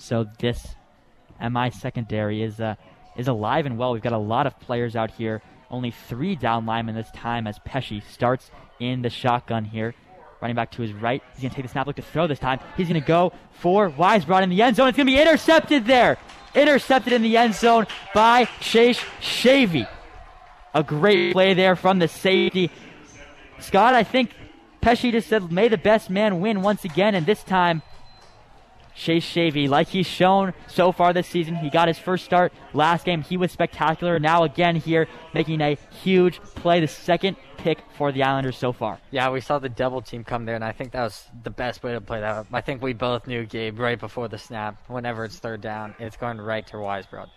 So this MI secondary is uh, is alive and well. We've got a lot of players out here. Only three down linemen this time as Pesci starts in the shotgun here. Running back to his right. He's going to take the snap, look to throw this time. He's going to go for Weisbrod in the end zone. It's going to be intercepted there. Intercepted in the end zone by Chase Shavey. A great play there from the safety. Scott, I think Pesci just said, may the best man win once again, and this time Chase Shavey, like he's shown so far this season. He got his first start last game. He was spectacular. Now again here, making a huge play, the second pick for the Islanders so far. Yeah, we saw the double team come there, and I think that was the best way to play that. I think we both knew Gabe right before the snap. Whenever it's third down, it's going right to Weisbrod.